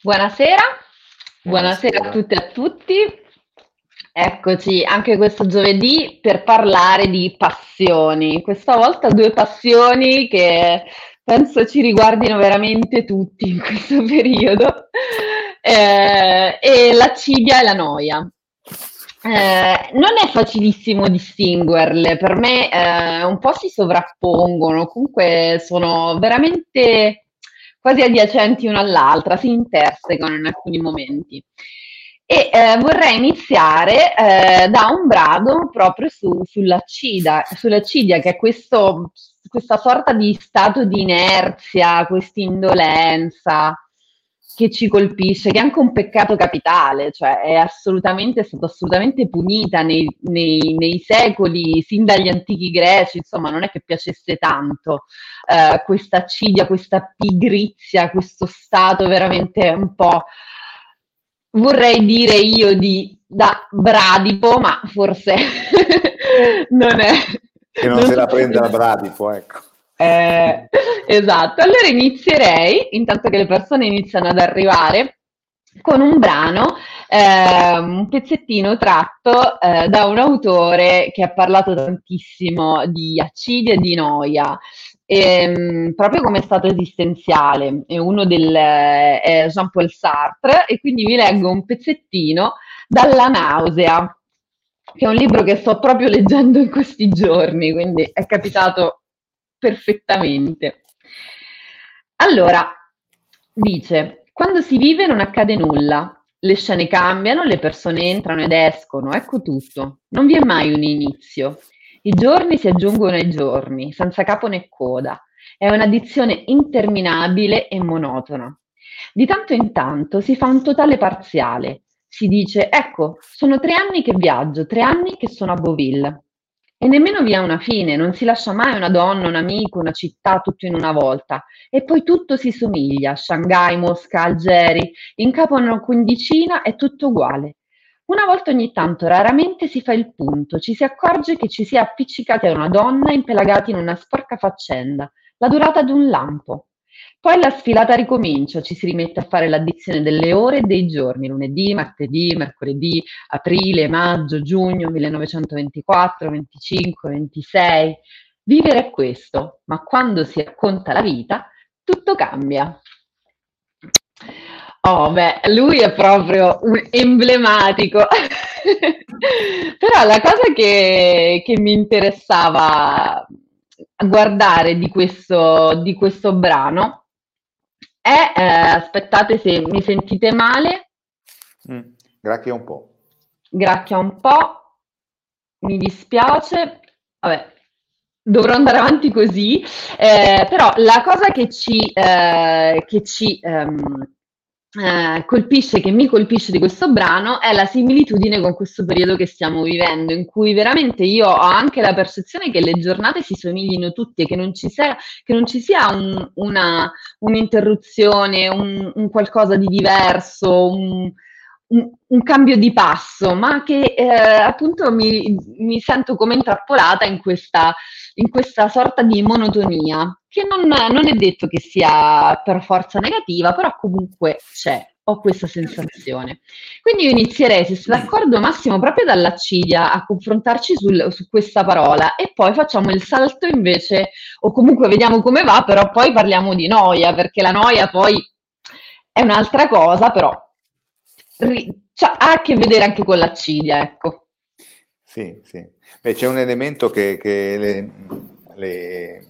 Buonasera, buonasera a tutte e a tutti. Eccoci anche questo giovedì per parlare di passioni. Questa volta due passioni che penso ci riguardino veramente tutti in questo periodo. Eh, e la cidia e la noia. Eh, non è facilissimo distinguerle, per me eh, un po' si sovrappongono, comunque sono veramente quasi adiacenti una all'altra, si intersecano in alcuni momenti. E eh, vorrei iniziare eh, da un brado proprio su, sull'accida, sull'accidia, che è questo, questa sorta di stato di inerzia, questa indolenza che ci colpisce, che è anche un peccato capitale, cioè è assolutamente, è stata assolutamente punita nei, nei, nei, secoli, sin dagli antichi greci, insomma non è che piacesse tanto eh, questa cidia, questa pigrizia, questo stato veramente un po', vorrei dire io di da bradipo, ma forse non è... Che non, non se la prende la bradipo, ecco. Eh, esatto, allora inizierei, intanto che le persone iniziano ad arrivare, con un brano, eh, un pezzettino tratto eh, da un autore che ha parlato tantissimo di accidia e di noia, ehm, proprio come stato esistenziale, è uno del Jean-Paul Sartre, e quindi vi leggo un pezzettino dalla nausea, che è un libro che sto proprio leggendo in questi giorni, quindi è capitato perfettamente. Allora, dice, quando si vive non accade nulla, le scene cambiano, le persone entrano ed escono, ecco tutto. Non vi è mai un inizio. I giorni si aggiungono ai giorni, senza capo né coda. È un'addizione interminabile e monotona. Di tanto in tanto si fa un totale parziale. Si dice, ecco, sono tre anni che viaggio, tre anni che sono a Beauville. E nemmeno vi è una fine, non si lascia mai una donna, un amico, una città tutto in una volta. E poi tutto si somiglia, Shanghai, Mosca, Algeri, in capo a una quindicina è tutto uguale. Una volta ogni tanto, raramente si fa il punto, ci si accorge che ci si è appiccicati a una donna impelagati in una sporca faccenda, la durata di un lampo. Poi la sfilata ricomincia, ci si rimette a fare l'addizione delle ore e dei giorni, lunedì, martedì, mercoledì, aprile, maggio, giugno 1924, 25, 26. Vivere è questo, ma quando si racconta la vita, tutto cambia. Oh, beh, lui è proprio un emblematico. Però la cosa che, che mi interessava guardare di questo, di questo brano è, eh, aspettate se mi sentite male. Mm, gracchia un po'. Gracchia un po', mi dispiace. Vabbè, dovrò andare avanti così. Eh, però la cosa che ci, eh, che ci ehm, eh, colpisce, che mi colpisce di questo brano è la similitudine con questo periodo che stiamo vivendo, in cui veramente io ho anche la percezione che le giornate si somiglino tutte, che non ci sia, non ci sia un, una, un'interruzione, un, un, qualcosa di diverso, un, un, cambio di passo, ma che eh, appunto mi, mi, sento come intrappolata in questa, in questa sorta di monotonia, che non, non, è detto che sia per forza negativa, però comunque c'è, ho questa sensazione. Quindi io inizierei, se sei d'accordo Massimo, proprio dall'accidia a confrontarci sul, su questa parola e poi facciamo il salto invece, o comunque vediamo come va, però poi parliamo di noia, perché la noia poi è un'altra cosa, però cioè, ha a che vedere anche con l'accidia, ecco. Sì, sì. Beh, c'è un elemento che, che le, le,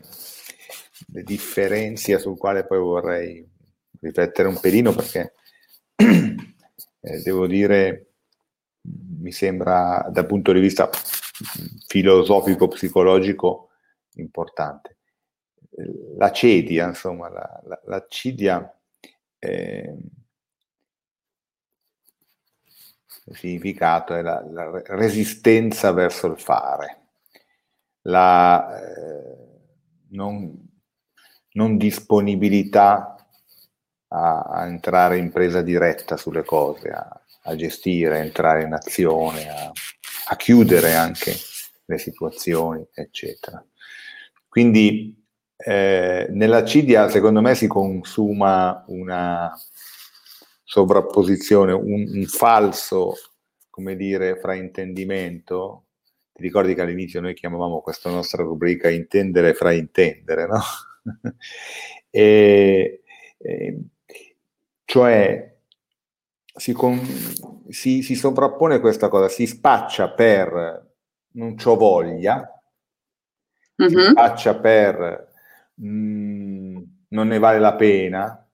le, differenzia sul quale poi vorrei riflettere un pelino perché eh, devo dire mi sembra dal punto di vista filosofico-psicologico importante. La cedia, insomma, la, la, la cidia eh, significato è la, la resistenza verso il fare, la eh, non, non, disponibilità a, a, entrare in presa diretta sulle cose, a, a gestire, a entrare in azione, a, a chiudere anche le situazioni, eccetera. Quindi eh, nella cidia, secondo me, si consuma una sovrapposizione, un, un falso, come dire, fraintendimento. Ti ricordi che all'inizio noi chiamavamo questa nostra rubrica intendere fraintendere, no? e, e, cioè si, con, si, si, sovrappone questa cosa, si spaccia per non c'ho voglia, mm-hmm. si spaccia per mh, mm, non ne vale la pena,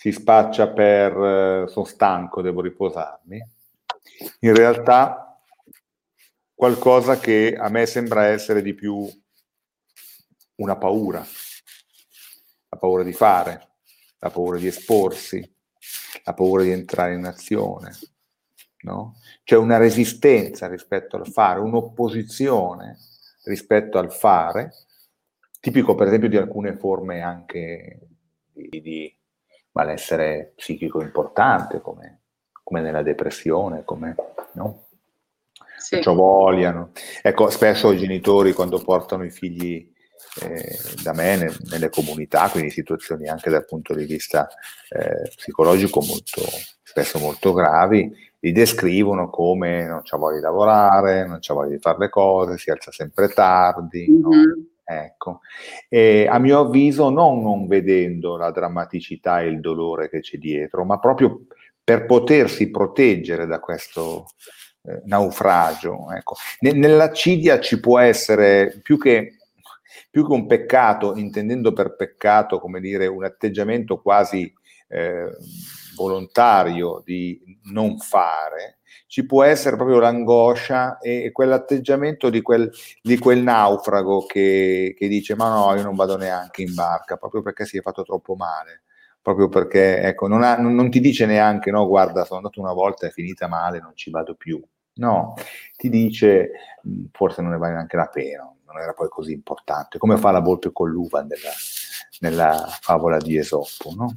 si spaccia per eh, sono stanco, devo riposarmi. In realtà qualcosa che a me sembra essere di più una paura, la paura di fare, la paura di esporsi, la paura di entrare in azione, no? C'è una resistenza rispetto al fare, un'opposizione rispetto al fare, tipico per esempio di alcune forme anche di, di malessere psichico importante, come, come nella depressione, come no? Sì. Ciò vogliano. Ecco, spesso i genitori quando portano i figli eh, da me ne, nelle comunità, quindi situazioni anche dal punto di vista eh, psicologico molto, spesso molto gravi, li descrivono come non c'ha voglia di lavorare, non c'ha voglia di fare le cose, si alza sempre tardi. Mm-hmm. No? Ecco. E a mio avviso non, non vedendo la drammaticità e il dolore che c'è dietro, ma proprio per potersi proteggere da questo eh, naufragio. Ecco. Nell'accidia ci può essere più che più che un peccato, intendendo per peccato, come dire, un atteggiamento quasi eh, volontario di non fare, ci può essere proprio l'angoscia e quell'atteggiamento di quel, di quel naufrago che, che, dice ma no, io non vado neanche in barca, proprio perché si è fatto troppo male, proprio perché ecco, non, ha, non, non ti dice neanche no, guarda, sono andato una volta, è finita male, non ci vado più. No, ti dice forse non ne vale neanche la pena, non era poi così importante, come fa la volpe con l'uva nella, nella favola di Esopo. No?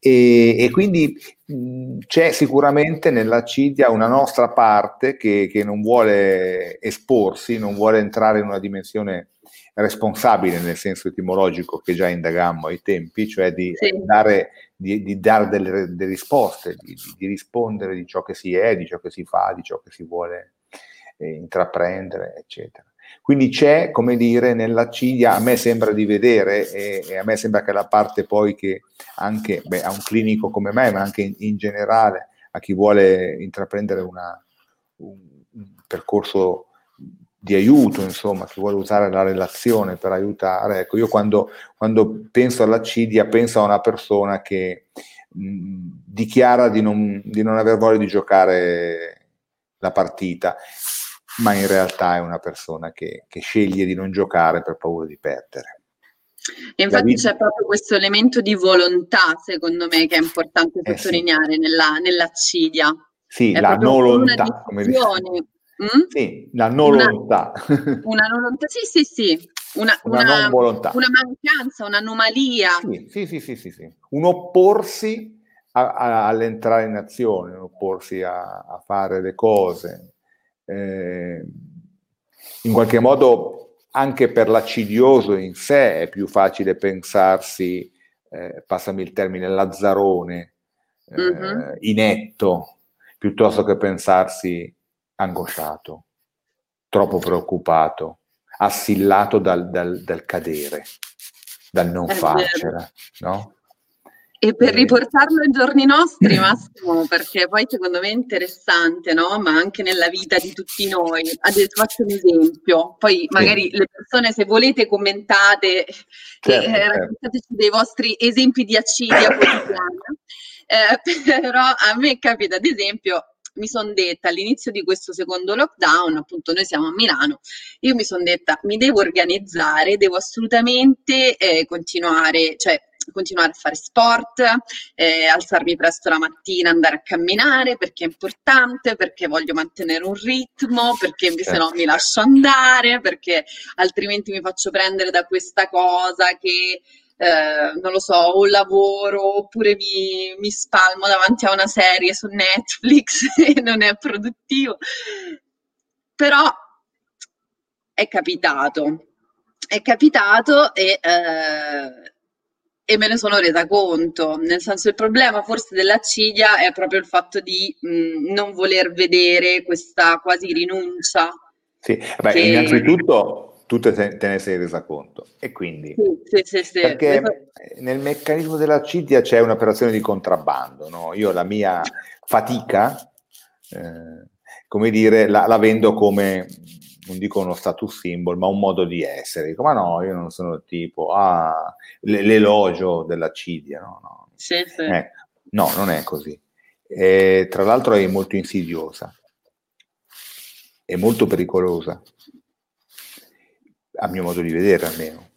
E, e, quindi mh, c'è sicuramente nella Cidia una nostra parte che, che, non vuole esporsi, non vuole entrare in una dimensione responsabile nel senso etimologico che già indagammo ai tempi, cioè di sì. dare, di, di dare delle, delle, risposte, di, di, rispondere di ciò che si è, di ciò che si fa, di ciò che si vuole eh, intraprendere, eccetera. Quindi c'è, come dire, nella ciglia, a me sembra di vedere, e, e, a me sembra che la parte poi che anche beh, a un clinico come me, ma anche in, in generale a chi vuole intraprendere una, un, un, percorso di aiuto, insomma, chi vuole usare la relazione per aiutare. Ecco, io quando, quando penso alla CIDIA penso a una persona che mh, dichiara di non, di non aver voglia di giocare la partita ma in realtà è una persona che, che sceglie di non giocare per paura di perdere. E infatti vita... c'è proprio questo elemento di volontà, secondo me, che è importante sottolineare eh sì. nella, nell'accidia. Sì, è la non volontà, come mm? Sì, la non volontà. Una non volontà, sì, sì, sì. Una, una, una, non volontà. una mancanza, un'anomalia. Sì, sì, sì, sì, sì. Un opporsi a, a, all'entrare in azione, un opporsi a, a fare le cose, eh, in qualche modo anche per l'accidioso in sé è più facile pensarsi, eh, passami il termine, lazzarone, eh, mm-hmm. inetto, piuttosto che pensarsi angosciato, troppo preoccupato, assillato dal, dal, dal cadere, dal non farcela, no? E per riportarlo ai giorni nostri, Massimo, perché poi secondo me è interessante, no? Ma anche nella vita di tutti noi. Adesso faccio un esempio, poi magari sì. le persone, se volete, commentate certo, e eh, certo. raccontateci dei vostri esempi di accidia quotidiana. Eh, però a me capita, ad esempio, mi sono detta all'inizio di questo secondo lockdown, appunto noi siamo a Milano, io mi sono detta mi devo organizzare, devo assolutamente eh, continuare, cioè continuare a fare sport, eh, alzarmi presto la mattina, andare a camminare perché è importante, perché voglio mantenere un ritmo, perché certo. se no mi lascio andare, perché altrimenti mi faccio prendere da questa cosa che eh, non lo so, o lavoro oppure mi, mi spalmo davanti a una serie su Netflix e non è produttivo. Però è capitato, è capitato e eh, e me ne sono resa conto, nel senso il problema forse dell'accidia è proprio il fatto di mh, non voler vedere questa quasi rinuncia. Sì, beh, che... innanzitutto tu te, te, ne sei resa conto e quindi sì, sì, sì, perché nel meccanismo dell'accidia c'è un'operazione di contrabbando, no? io la mia fatica, eh, come dire, la, la vendo come non dico uno status symbol, ma un modo di essere. Dico, ma no, io non sono il tipo, ah, l'elogio della cidia, no? No, sì, sì. Eh, no non è così. E, tra l'altro è molto insidiosa, è molto pericolosa, a mio modo di vedere almeno,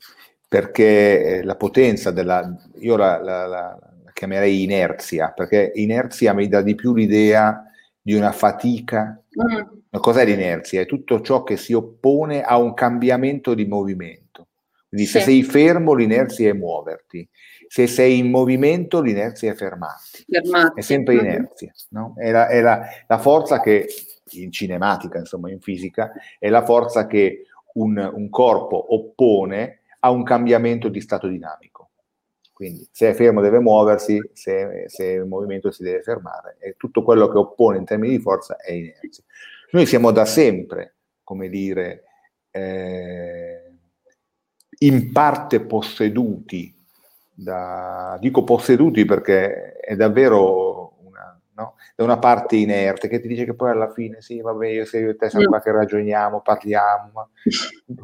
perché eh, la potenza della... io la, la, la, la chiamerei inerzia, perché inerzia mi dà di più l'idea di una fatica. Mm Cos'è l'inerzia? È tutto ciò che si oppone a un cambiamento di movimento. Quindi sì. se sei fermo, l'inerzia è muoverti. Se sei in movimento, l'inerzia è fermarti. fermarti. È sempre inerzia. No? È, la, è la, la, forza che, in cinematica, insomma, in fisica, è la forza che un, un corpo oppone a un cambiamento di stato dinamico. Quindi se è fermo deve muoversi, se, se è in movimento si deve fermare. E tutto quello che oppone in termini di forza è inerzia. Noi siamo da sempre, come dire, eh, in parte posseduti, da, dico posseduti perché è davvero una, no? da una parte inerte che ti dice che poi alla fine sì, vabbè, io sei io e te siamo qua che ragioniamo, parliamo,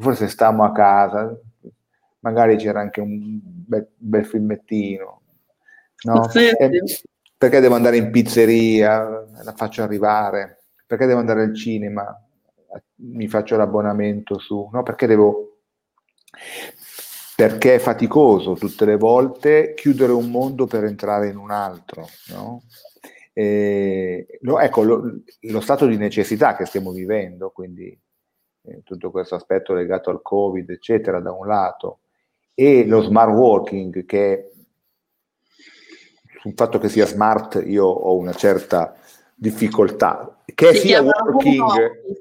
forse stiamo a casa, magari c'era anche un bel, bel filmettino, no? Sì, sì. perché devo andare in pizzeria, la faccio arrivare perché devo andare al cinema? Mi faccio l'abbonamento su, no? Perché devo perché è faticoso tutte le volte chiudere un mondo per entrare in un altro, no? E, lo, ecco, lo, lo, stato di necessità che stiamo vivendo, quindi eh, tutto questo aspetto legato al Covid, eccetera, da un lato, e lo smart working, che sul fatto che sia smart io ho una certa difficoltà, che si sia working.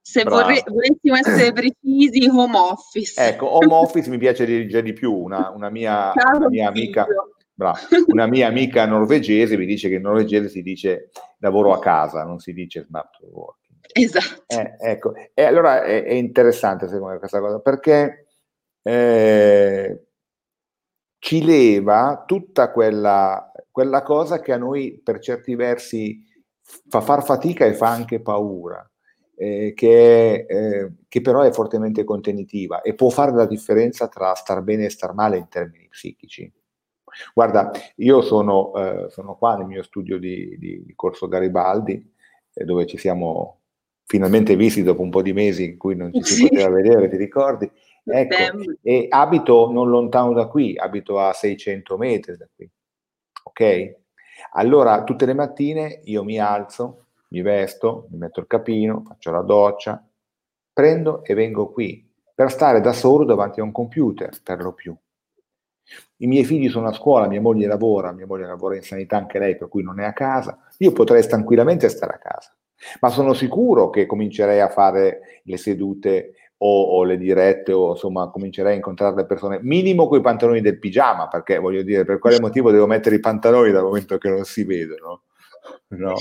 Se vorrei, volessimo essere precisi, home office. Ecco, home office mi piace dirigere di più. Una, una, mia, una mia amica, bravo, una mia amica norvegese mi dice che in norvegese si dice lavoro a casa, non si dice smart working. Esatto. Eh, ecco, e allora è, è, interessante secondo me questa cosa perché eh, ci leva tutta quella, quella cosa che a noi per certi versi fa far fatica e fa anche paura, eh, che, eh, che, però è fortemente contenitiva e può fare la differenza tra star bene e star male in termini psichici. Guarda, io sono, eh, sono qua nel mio studio di, di, di Corso Garibaldi, eh, dove ci siamo finalmente visti dopo un po' di mesi in cui non ci si poteva vedere, ti ricordi? Ecco, e abito non lontano da qui, abito a 600 metri da qui, ok? Allora tutte le mattine io mi alzo, mi vesto, mi metto il capino, faccio la doccia, prendo e vengo qui per stare da solo davanti a un computer, per lo più. I miei figli sono a scuola, mia moglie lavora, mia moglie lavora in sanità anche lei, per cui non è a casa. Io potrei tranquillamente stare a casa, ma sono sicuro che comincerei a fare le sedute o, o, le dirette o insomma comincerei a incontrare le persone, minimo con i pantaloni del pigiama, perché voglio dire, per quale motivo devo mettere i pantaloni dal momento che non si vedono? No?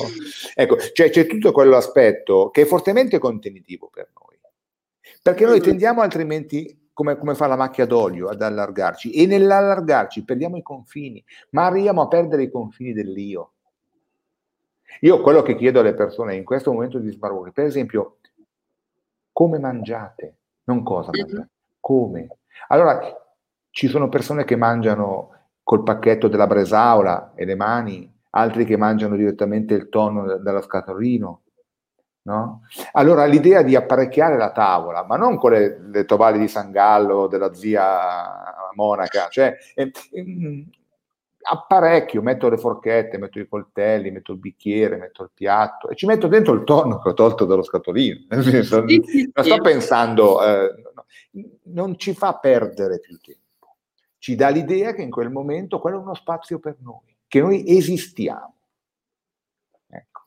Ecco, cioè, c'è tutto quell'aspetto che è fortemente contenitivo per noi, perché noi tendiamo altrimenti, come, come fa la macchia d'olio, ad allargarci e nell'allargarci perdiamo i confini, ma arriviamo a perdere i confini dell'io. Io quello che chiedo alle persone in questo momento di smart per esempio, come mangiate, non cosa mangiate, come. Allora, ci sono persone che mangiano col pacchetto della bresaola e le mani, altri che mangiano direttamente il tonno dallo scatolino. No? Allora l'idea di apparecchiare la tavola, ma non con le, le tovaglie di San Gallo della zia monaca, cioè eh, eh, apparecchio, metto le forchette, metto i coltelli, metto il bicchiere, metto il piatto e ci metto dentro il tonno che ho tolto dallo scatolino. Non sto sì. pensando, eh, non ci fa perdere più tempo. Ci dà l'idea che in quel momento quello è uno spazio per noi, che noi esistiamo. Ecco.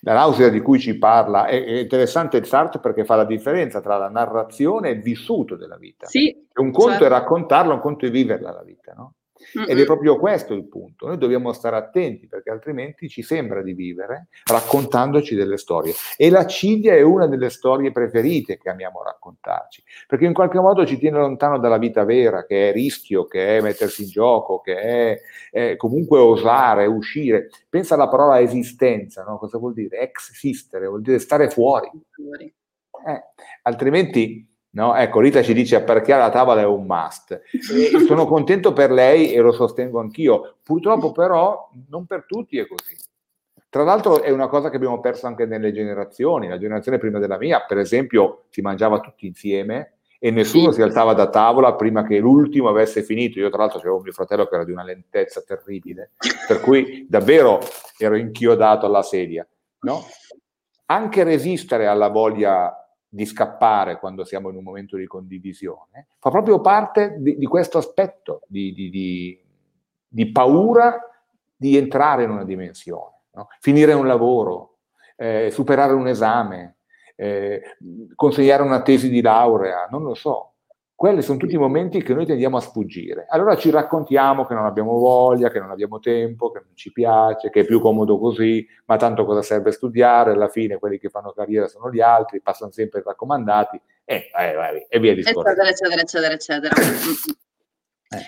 La nausea di cui ci parla è, è interessante il Sartre perché fa la differenza tra la narrazione e il vissuto della vita. Sì, un conto certo. è raccontarla, un conto è viverla la vita, no? Mm-hmm. Ed è proprio questo il punto. Noi dobbiamo stare attenti perché altrimenti ci sembra di vivere raccontandoci delle storie. E la Cilia è una delle storie preferite che amiamo raccontarci, perché in qualche modo ci tiene lontano dalla vita vera, che è rischio, che è mettersi in gioco, che è, è comunque osare, uscire. Pensa alla parola esistenza, no? cosa vuol dire? Ex sistere, vuol dire stare fuori. Eh, altrimenti No? Ecco, Rita ci dice apparecchiare la tavola è un must. E sono contento per lei e lo sostengo anch'io. Purtroppo però non per tutti è così. Tra l'altro è una cosa che abbiamo perso anche nelle generazioni. La generazione prima della mia, per esempio, si mangiava tutti insieme e nessuno sì. si alzava da tavola prima che l'ultimo avesse finito. Io tra l'altro avevo mio fratello che era di una lentezza terribile, per cui davvero ero inchiodato alla sedia. No? Anche resistere alla voglia di scappare quando siamo in un momento di condivisione, fa proprio parte di, di questo aspetto di, di, di, paura di entrare in una dimensione, no? finire un lavoro, eh, superare un esame, eh, consegnare una tesi di laurea, non lo so. Quelli sono tutti i momenti che noi tendiamo a sfuggire. Allora ci raccontiamo che non abbiamo voglia, che non abbiamo tempo, che non ci piace, che è più comodo così, ma tanto cosa serve studiare? Alla fine quelli che fanno carriera sono gli altri, passano sempre raccomandati e, eh, e via discorrendo. Eccetera, eccetera, eccetera, eccetera. eh.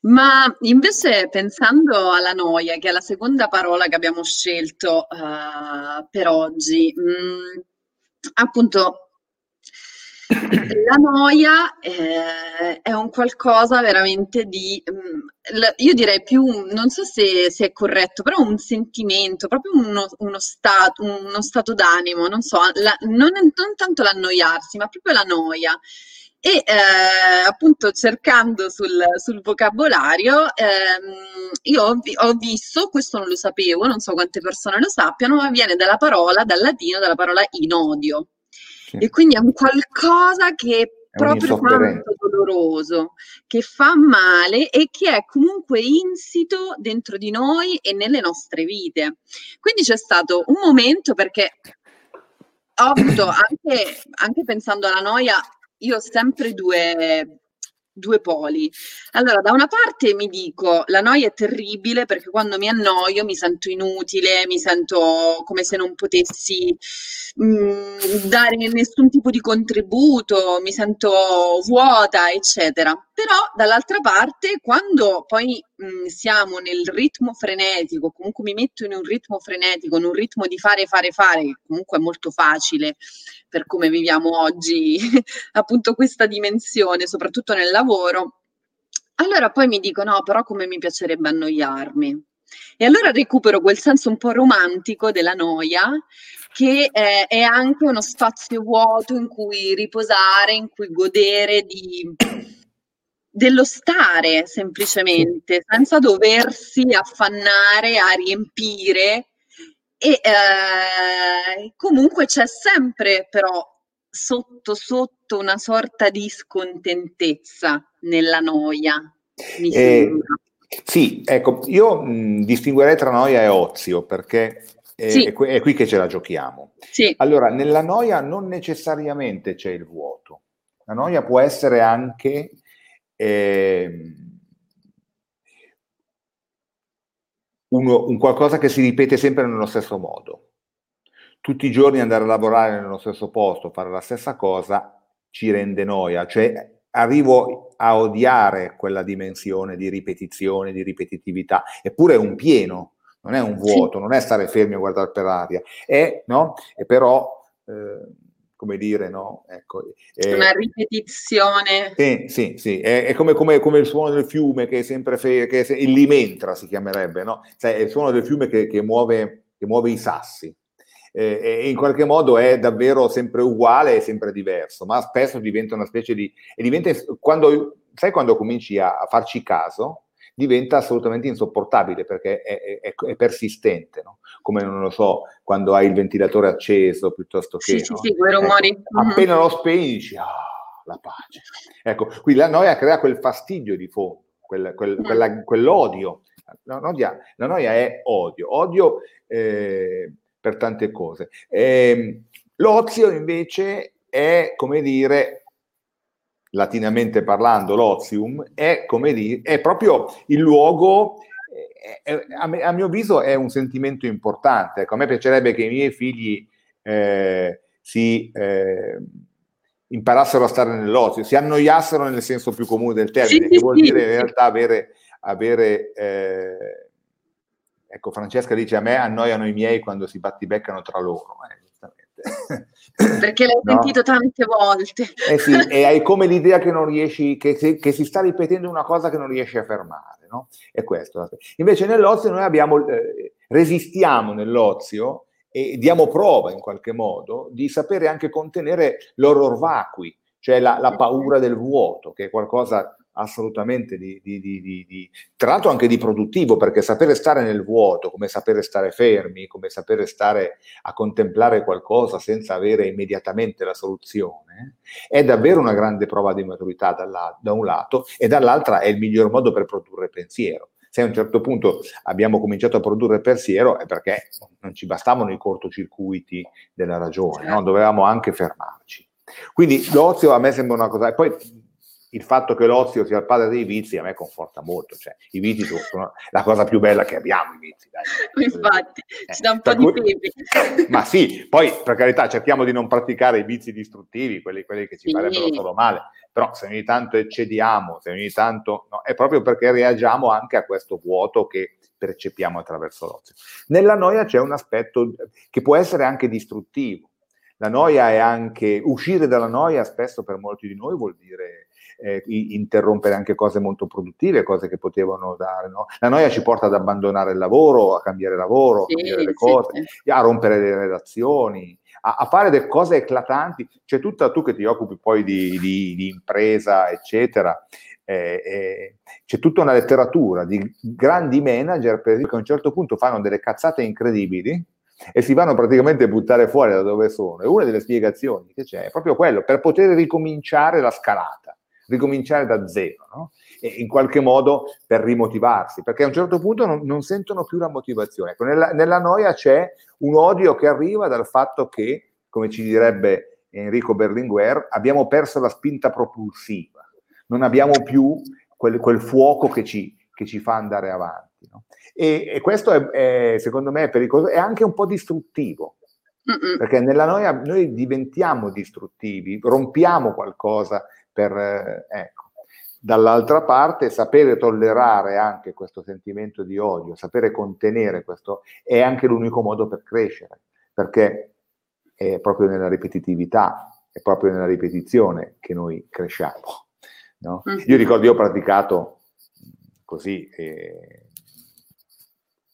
Ma invece pensando alla noia, che è la seconda parola che abbiamo scelto uh, per oggi, mh, mm, appunto la noia eh, è un qualcosa veramente di, mm, io direi più, non so se, se, è corretto, però un sentimento, proprio uno, uno, stato, uno stato d'animo, non so, la, non, non, tanto l'annoiarsi, ma proprio la noia. E eh, appunto cercando sul, sul vocabolario, ehm, io ho, ho, visto, questo non lo sapevo, non so quante persone lo sappiano, ma viene dalla parola, dal latino, dalla parola inodio sì. E quindi è un qualcosa che è proprio tanto doloroso, che fa male e che è comunque insito dentro di noi e nelle nostre vite. Quindi c'è stato un momento perché ho avuto anche, anche pensando alla noia, io ho sempre due due poli. Allora, da una parte mi dico, la noia è terribile perché quando mi annoio mi sento inutile, mi sento come se non potessi mh, mm, dare nessun tipo di contributo, mi sento vuota, eccetera. Però dall'altra parte, quando poi mh, mm, siamo nel ritmo frenetico, comunque mi metto in un ritmo frenetico, in un ritmo di fare, fare, fare, che comunque è molto facile per come viviamo oggi, appunto questa dimensione, soprattutto nel lavoro, allora poi mi dico no, però come mi piacerebbe annoiarmi. E allora recupero quel senso un po' romantico della noia, che eh, è anche uno spazio vuoto in cui riposare, in cui godere di, dello stare semplicemente, senza doversi affannare a riempire. E eh, comunque c'è sempre però sotto sotto una sorta di scontentezza nella noia, mi eh, Sì, ecco, io mh, distinguerei tra noia e ozio perché è, sì. è, qui, è, qui che ce la giochiamo. Sì. Allora, nella noia non necessariamente c'è il vuoto. La noia può essere anche eh, uno, un qualcosa che si ripete sempre nello stesso modo. Tutti i giorni andare a lavorare nello stesso posto, fare la stessa cosa, ci rende noia. Cioè, arrivo a odiare quella dimensione di ripetizione, di ripetitività, eppure è un pieno non è un vuoto, sì. non è stare fermi a guardare per aria, è, no? è però, eh, come dire, no? Ecco, è, una ripetizione. Sì, sì, sì. È, è come, come, come, il suono del fiume che è sempre fe- che è se- il limentra si chiamerebbe, no? Cioè, è il suono del fiume che, che, muove, che muove, i sassi. Eh, e in qualche modo è davvero sempre uguale e sempre diverso, ma spesso diventa una specie di... E diventa, quando, sai quando cominci a, a farci caso, diventa assolutamente insopportabile perché è, è, è persistente, no? come non lo so, quando hai il ventilatore acceso piuttosto che... Sì, no? sì, sì, quei rumori. Ecco, mm-hmm. Appena lo spegni dici, ah, la pace. Ecco, qui la noia crea quel fastidio di fondo, quel, quel, mm. quella, quell'odio. La noia, la noia, è odio, odio eh, per tante cose. Eh, l'ozio invece è, come dire, latinamente parlando, l'ozium, è, come dire, è proprio il luogo, è, a, mio avviso è un sentimento importante. Ecco, a me piacerebbe che i miei figli eh, si eh, imparassero a stare nell'ozio, si annoiassero nel senso più comune del termine, sì, che vuol sì, dire in realtà avere, avere eh, ecco Francesca dice a me annoiano i miei quando si battibeccano tra loro. Eh, perché l'hai no? sentito tante volte. Eh sì, e hai come l'idea che non riesci, che, che, che, si sta ripetendo una cosa che non riesci a fermare, no? È questo. Invece nell'ozio noi abbiamo, eh, resistiamo nell'ozio e diamo prova in qualche modo di sapere anche contenere l'horror vacui, cioè la, la paura del vuoto, che è qualcosa assolutamente di, di, di, tra l'altro anche di produttivo, perché sapere stare nel vuoto, come sapere stare fermi, come sapere stare a contemplare qualcosa senza avere immediatamente la soluzione, è davvero una grande prova di maturità da, da un lato e dall'altra è il miglior modo per produrre pensiero. Se a un certo punto abbiamo cominciato a produrre pensiero è perché non ci bastavano i cortocircuiti della ragione, no? Certo. dovevamo anche fermarci. Quindi l'ozio a me sembra una cosa, e poi il fatto che l'ozio sia il padre dei vizi a me conforta molto, cioè i vizi sono la cosa più bella che abbiamo, i vizi. Dai. Infatti, eh, ci dà un po' di pepe. Ma sì, poi per carità cerchiamo di non praticare i vizi distruttivi, quelli, quelli che ci sì. farebbero solo male, però se ogni tanto eccediamo, se ogni tanto... No, è proprio perché reagiamo anche a questo vuoto che percepiamo attraverso l'ozio. Nella noia c'è un aspetto che può essere anche distruttivo. La noia è anche, uscire dalla noia spesso per molti di noi vuol dire eh, interrompere anche cose molto produttive, cose che potevano dare. No? La noia ci porta ad abbandonare il lavoro, a cambiare lavoro, a cambiare le cose, sì. a rompere le relazioni, a, a, fare delle cose eclatanti. C'è tutta tu che ti occupi poi di, di, di impresa, eccetera. Eh, eh, c'è tutta una letteratura di grandi manager per esempio, che a un certo punto fanno delle cazzate incredibili e si vanno praticamente a buttare fuori da dove sono. E una delle spiegazioni che c'è è proprio quello, per poter ricominciare la scalata ricominciare da zero, no? E in qualche modo per rimotivarsi, perché a un certo punto non, non sentono più la motivazione. Ecco, nella, nella, noia c'è un odio che arriva dal fatto che, come ci direbbe Enrico Berlinguer, abbiamo perso la spinta propulsiva, non abbiamo più quel, quel fuoco che ci, che ci, fa andare avanti. No? E, e, questo è, è, secondo me è pericoloso, è anche un po' distruttivo. Mm-mm. Perché nella noia noi diventiamo distruttivi, rompiamo qualcosa per, eh, ecco. Dall'altra parte, sapere tollerare anche questo sentimento di odio, sapere contenere questo, è anche l'unico modo per crescere, perché è proprio nella ripetitività, è proprio nella ripetizione che noi cresciamo. No? Mm-hmm. Io ricordo, io ho praticato così, eh,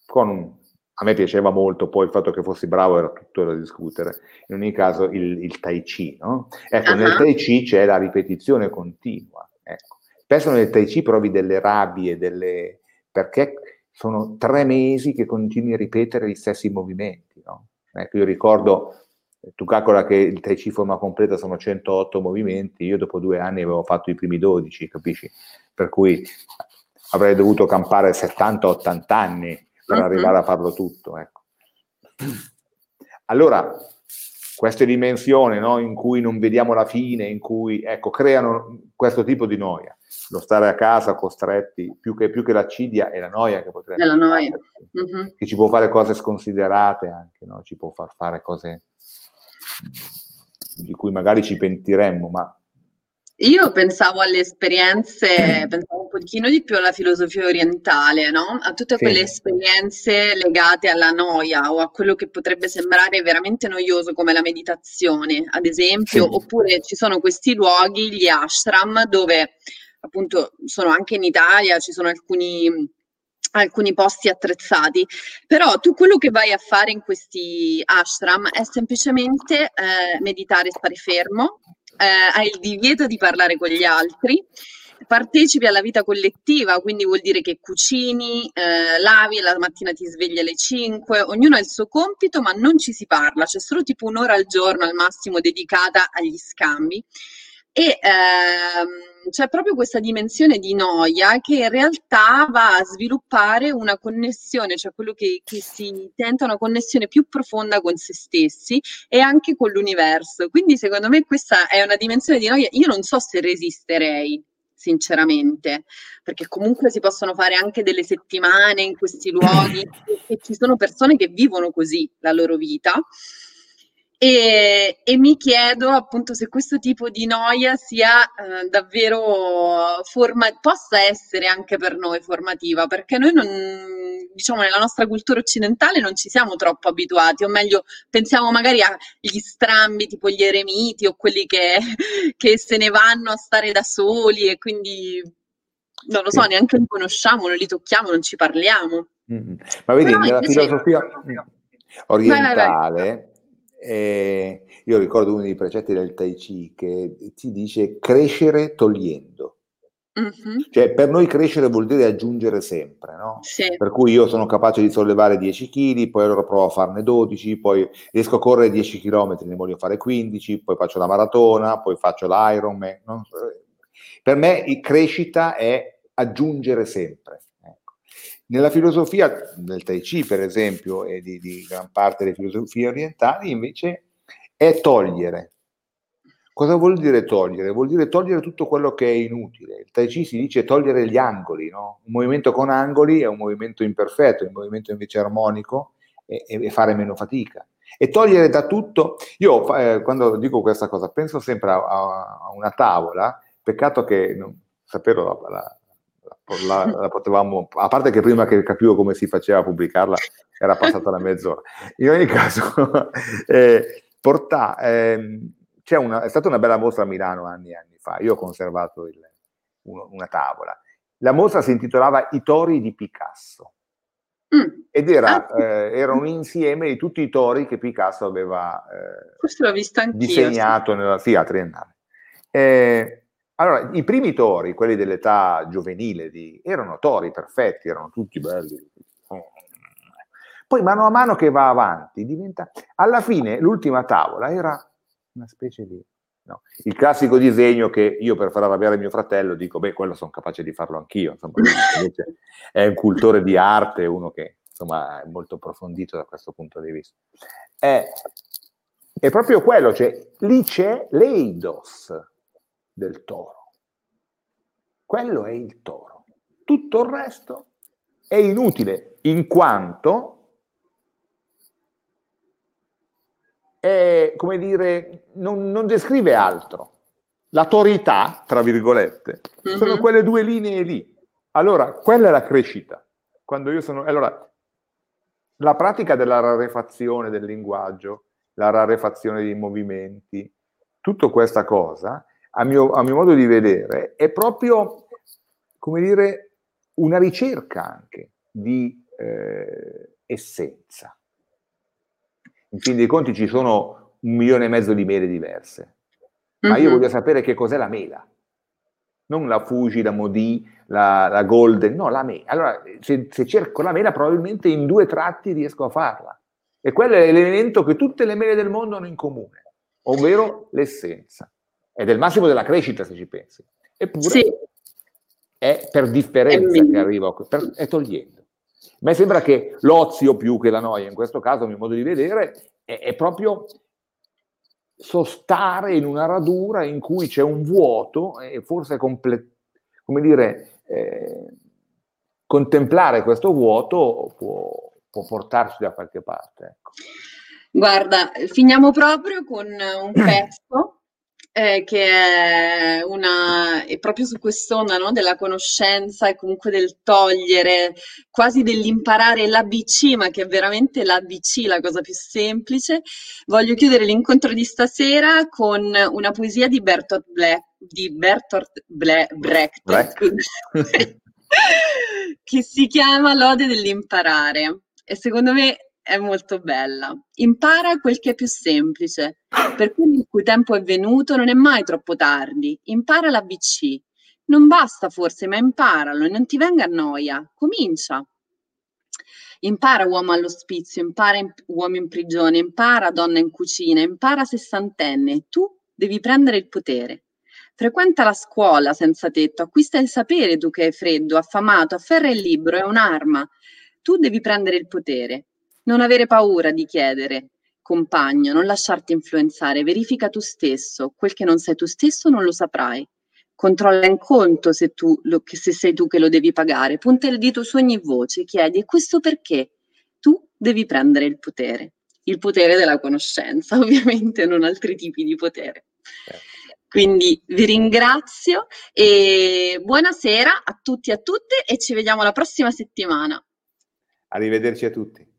con a me piaceva molto, poi il fatto che fossi bravo era tutto da discutere, in ogni caso il, il Tai Chi, no? Ecco, uh-huh. nel Tai Chi c'è la ripetizione continua, ecco. Spesso nel Tai Chi provi delle rabbie, delle... perché sono tre mesi che continui a ripetere gli stessi movimenti, no? Ecco, io ricordo, tu calcola che il Tai Chi forma completa sono 108 movimenti, io dopo due anni avevo fatto i primi 12, capisci? Per cui avrei dovuto campare 70-80 anni per uh-huh. arrivare a farlo tutto. Ecco. Allora, queste dimensioni no, in cui non vediamo la fine, in cui ecco, creano questo tipo di noia. Lo stare a casa costretti, più che, più che l'accidia, è la noia che potrebbe la noia. Uh-huh. che ci può fare cose sconsiderate anche, no? ci può far fare cose di cui magari ci pentiremmo, ma io pensavo alle esperienze, pensavo un pochino di più alla filosofia orientale, no? A tutte quelle sì. esperienze legate alla noia o a quello che potrebbe sembrare veramente noioso come la meditazione, ad esempio, sì. oppure ci sono questi luoghi, gli ashram, dove appunto sono anche in Italia, ci sono alcuni alcuni posti attrezzati, però tu quello che vai a fare in questi ashram è semplicemente eh, meditare, stare fermo, eh, hai il divieto di parlare con gli altri, partecipi alla vita collettiva, quindi vuol dire che cucini, eh, lavi, la mattina ti svegli alle 5, ognuno ha il suo compito, ma non ci si parla, c'è solo tipo un'ora al giorno al massimo dedicata agli scambi. E ehm, c'è proprio questa dimensione di noia che in realtà va a sviluppare una connessione, cioè quello che, che si tenta una connessione più profonda con se stessi e anche con l'universo. Quindi secondo me questa è una dimensione di noia. Io non so se resisterei sinceramente, perché comunque si possono fare anche delle settimane in questi luoghi e ci sono persone che vivono così la loro vita. E, e, mi chiedo appunto se questo tipo di noia sia eh, davvero forma, possa essere anche per noi formativa, perché noi non, diciamo, nella nostra cultura occidentale non ci siamo troppo abituati, o meglio, pensiamo magari agli strambi tipo gli eremiti o quelli che, che se ne vanno a stare da soli e quindi non lo so, neanche li conosciamo, non li tocchiamo, non ci parliamo. Mm-hmm. Ma vedi, Però nella filosofia orientale. Vai, vai, vai eh, io ricordo uno dei precetti del Tai Chi che ti dice crescere togliendo. Mm-hmm. Cioè, per noi crescere vuol dire aggiungere sempre, no? Sì. Per cui io sono capace di sollevare 10 kg, poi allora provo a farne 12, poi riesco a correre 10 km, ne voglio fare 15, poi faccio la maratona, poi faccio l'Ironman. No? Per me crescita è aggiungere sempre. Nella filosofia del Tai Chi, per esempio, e di, di gran parte delle filosofie orientali, invece, è togliere. Cosa vuol dire togliere? Vuol dire togliere tutto quello che è inutile. Il Tai Chi si dice togliere gli angoli, no? Un movimento con angoli è un movimento imperfetto, un movimento invece armonico e, e fare meno fatica. E togliere da tutto, io eh, quando dico questa cosa penso sempre a, a, una tavola, peccato che non sapevo la, la, la, la, potevamo, a parte che prima che capivo come si faceva a pubblicarla era passata la mezz'ora. In ogni caso, eh, portà, eh, una, è stata una bella mostra a Milano anni e anni fa, io ho conservato il, uno, una tavola. La mostra si intitolava I tori di Picasso. Mm. Ed era, ah, eh, era, un insieme di tutti i tori che Picasso aveva eh, disegnato sì. nella sì, a triennale. Eh, allora, i primi tori, quelli dell'età giovanile, di, erano tori perfetti, erano tutti belli. Poi mano a mano che va avanti, diventa... Alla fine l'ultima tavola era una specie di... No. Il classico disegno che io per far arrabbiare mio fratello dico, beh, quello sono capace di farlo anch'io. Insomma, è un cultore di arte, uno che insomma è molto approfondito da questo punto di vista. È, è proprio quello, cioè lì c'è l'eidos, del toro. Quello è il toro. Tutto il resto è inutile in quanto è, come dire, non, non descrive altro. La torità, tra virgolette, mm-hmm. sono quelle due linee lì. Allora, quella è la crescita. Quando io sono... Allora, la pratica della rarefazione del linguaggio, la rarefazione dei movimenti, tutta questa cosa a mio, a mio modo di vedere, è proprio, come dire, una ricerca anche di eh, essenza. In fin dei conti ci sono un milione e mezzo di mele diverse, ma io mhm. voglio sapere che cos'è la mela. Non la Fuji, la Modi, la, la Golden, no, la mela. Allora, se, se cerco la mela, probabilmente in due tratti riesco a farla. E quello è l'elemento che tutte le mele del mondo hanno in comune, ovvero l'essenza è il massimo della crescita se ci pensi. Eppure sì. è per differenza è che arriva, per, è togliendo. A me sembra che l'ozio più che la noia, in questo caso, a mio modo di vedere, è, è proprio sostare in una radura in cui c'è un vuoto e forse comple- come dire, eh, contemplare questo vuoto può, può, portarci da qualche parte. Ecco. Guarda, finiamo proprio con un pezzo eh, che è, una, è proprio su quest'onda no? della conoscenza e comunque del togliere, quasi dell'imparare l'ABC, ma che è veramente l'ABC la cosa più semplice. Voglio chiudere l'incontro di stasera con una poesia di Bertolt, Black, di Bertolt Ble- Brecht, Brecht. che si chiama Lode dell'imparare. E secondo me è molto bella. Impara quel che è più semplice. Per quelli il cui tempo è venuto non è mai troppo tardi. Impara l'ABC. Non basta forse, ma imparalo e non ti venga a noia. Comincia. Impara uomo all'ospizio, impara in, uomo in prigione, impara donna in cucina, impara sessantenne. Tu devi prendere il potere. Frequenta la scuola senza tetto, acquista il sapere tu che hai freddo, affamato, afferra il libro, è un'arma. Tu devi prendere il potere, non avere paura di chiedere, compagno, non lasciarti influenzare, verifica tu stesso, quel che non sei tu stesso non lo saprai. Controlla in conto se, tu, lo, se sei tu che lo devi pagare, punta il dito su ogni voce, chiedi e questo perché? Tu devi prendere il potere, il potere della conoscenza, ovviamente non altri tipi di potere. Certo. Quindi vi ringrazio e buonasera a tutti e a tutte e ci vediamo la prossima settimana. Arrivederci a tutti.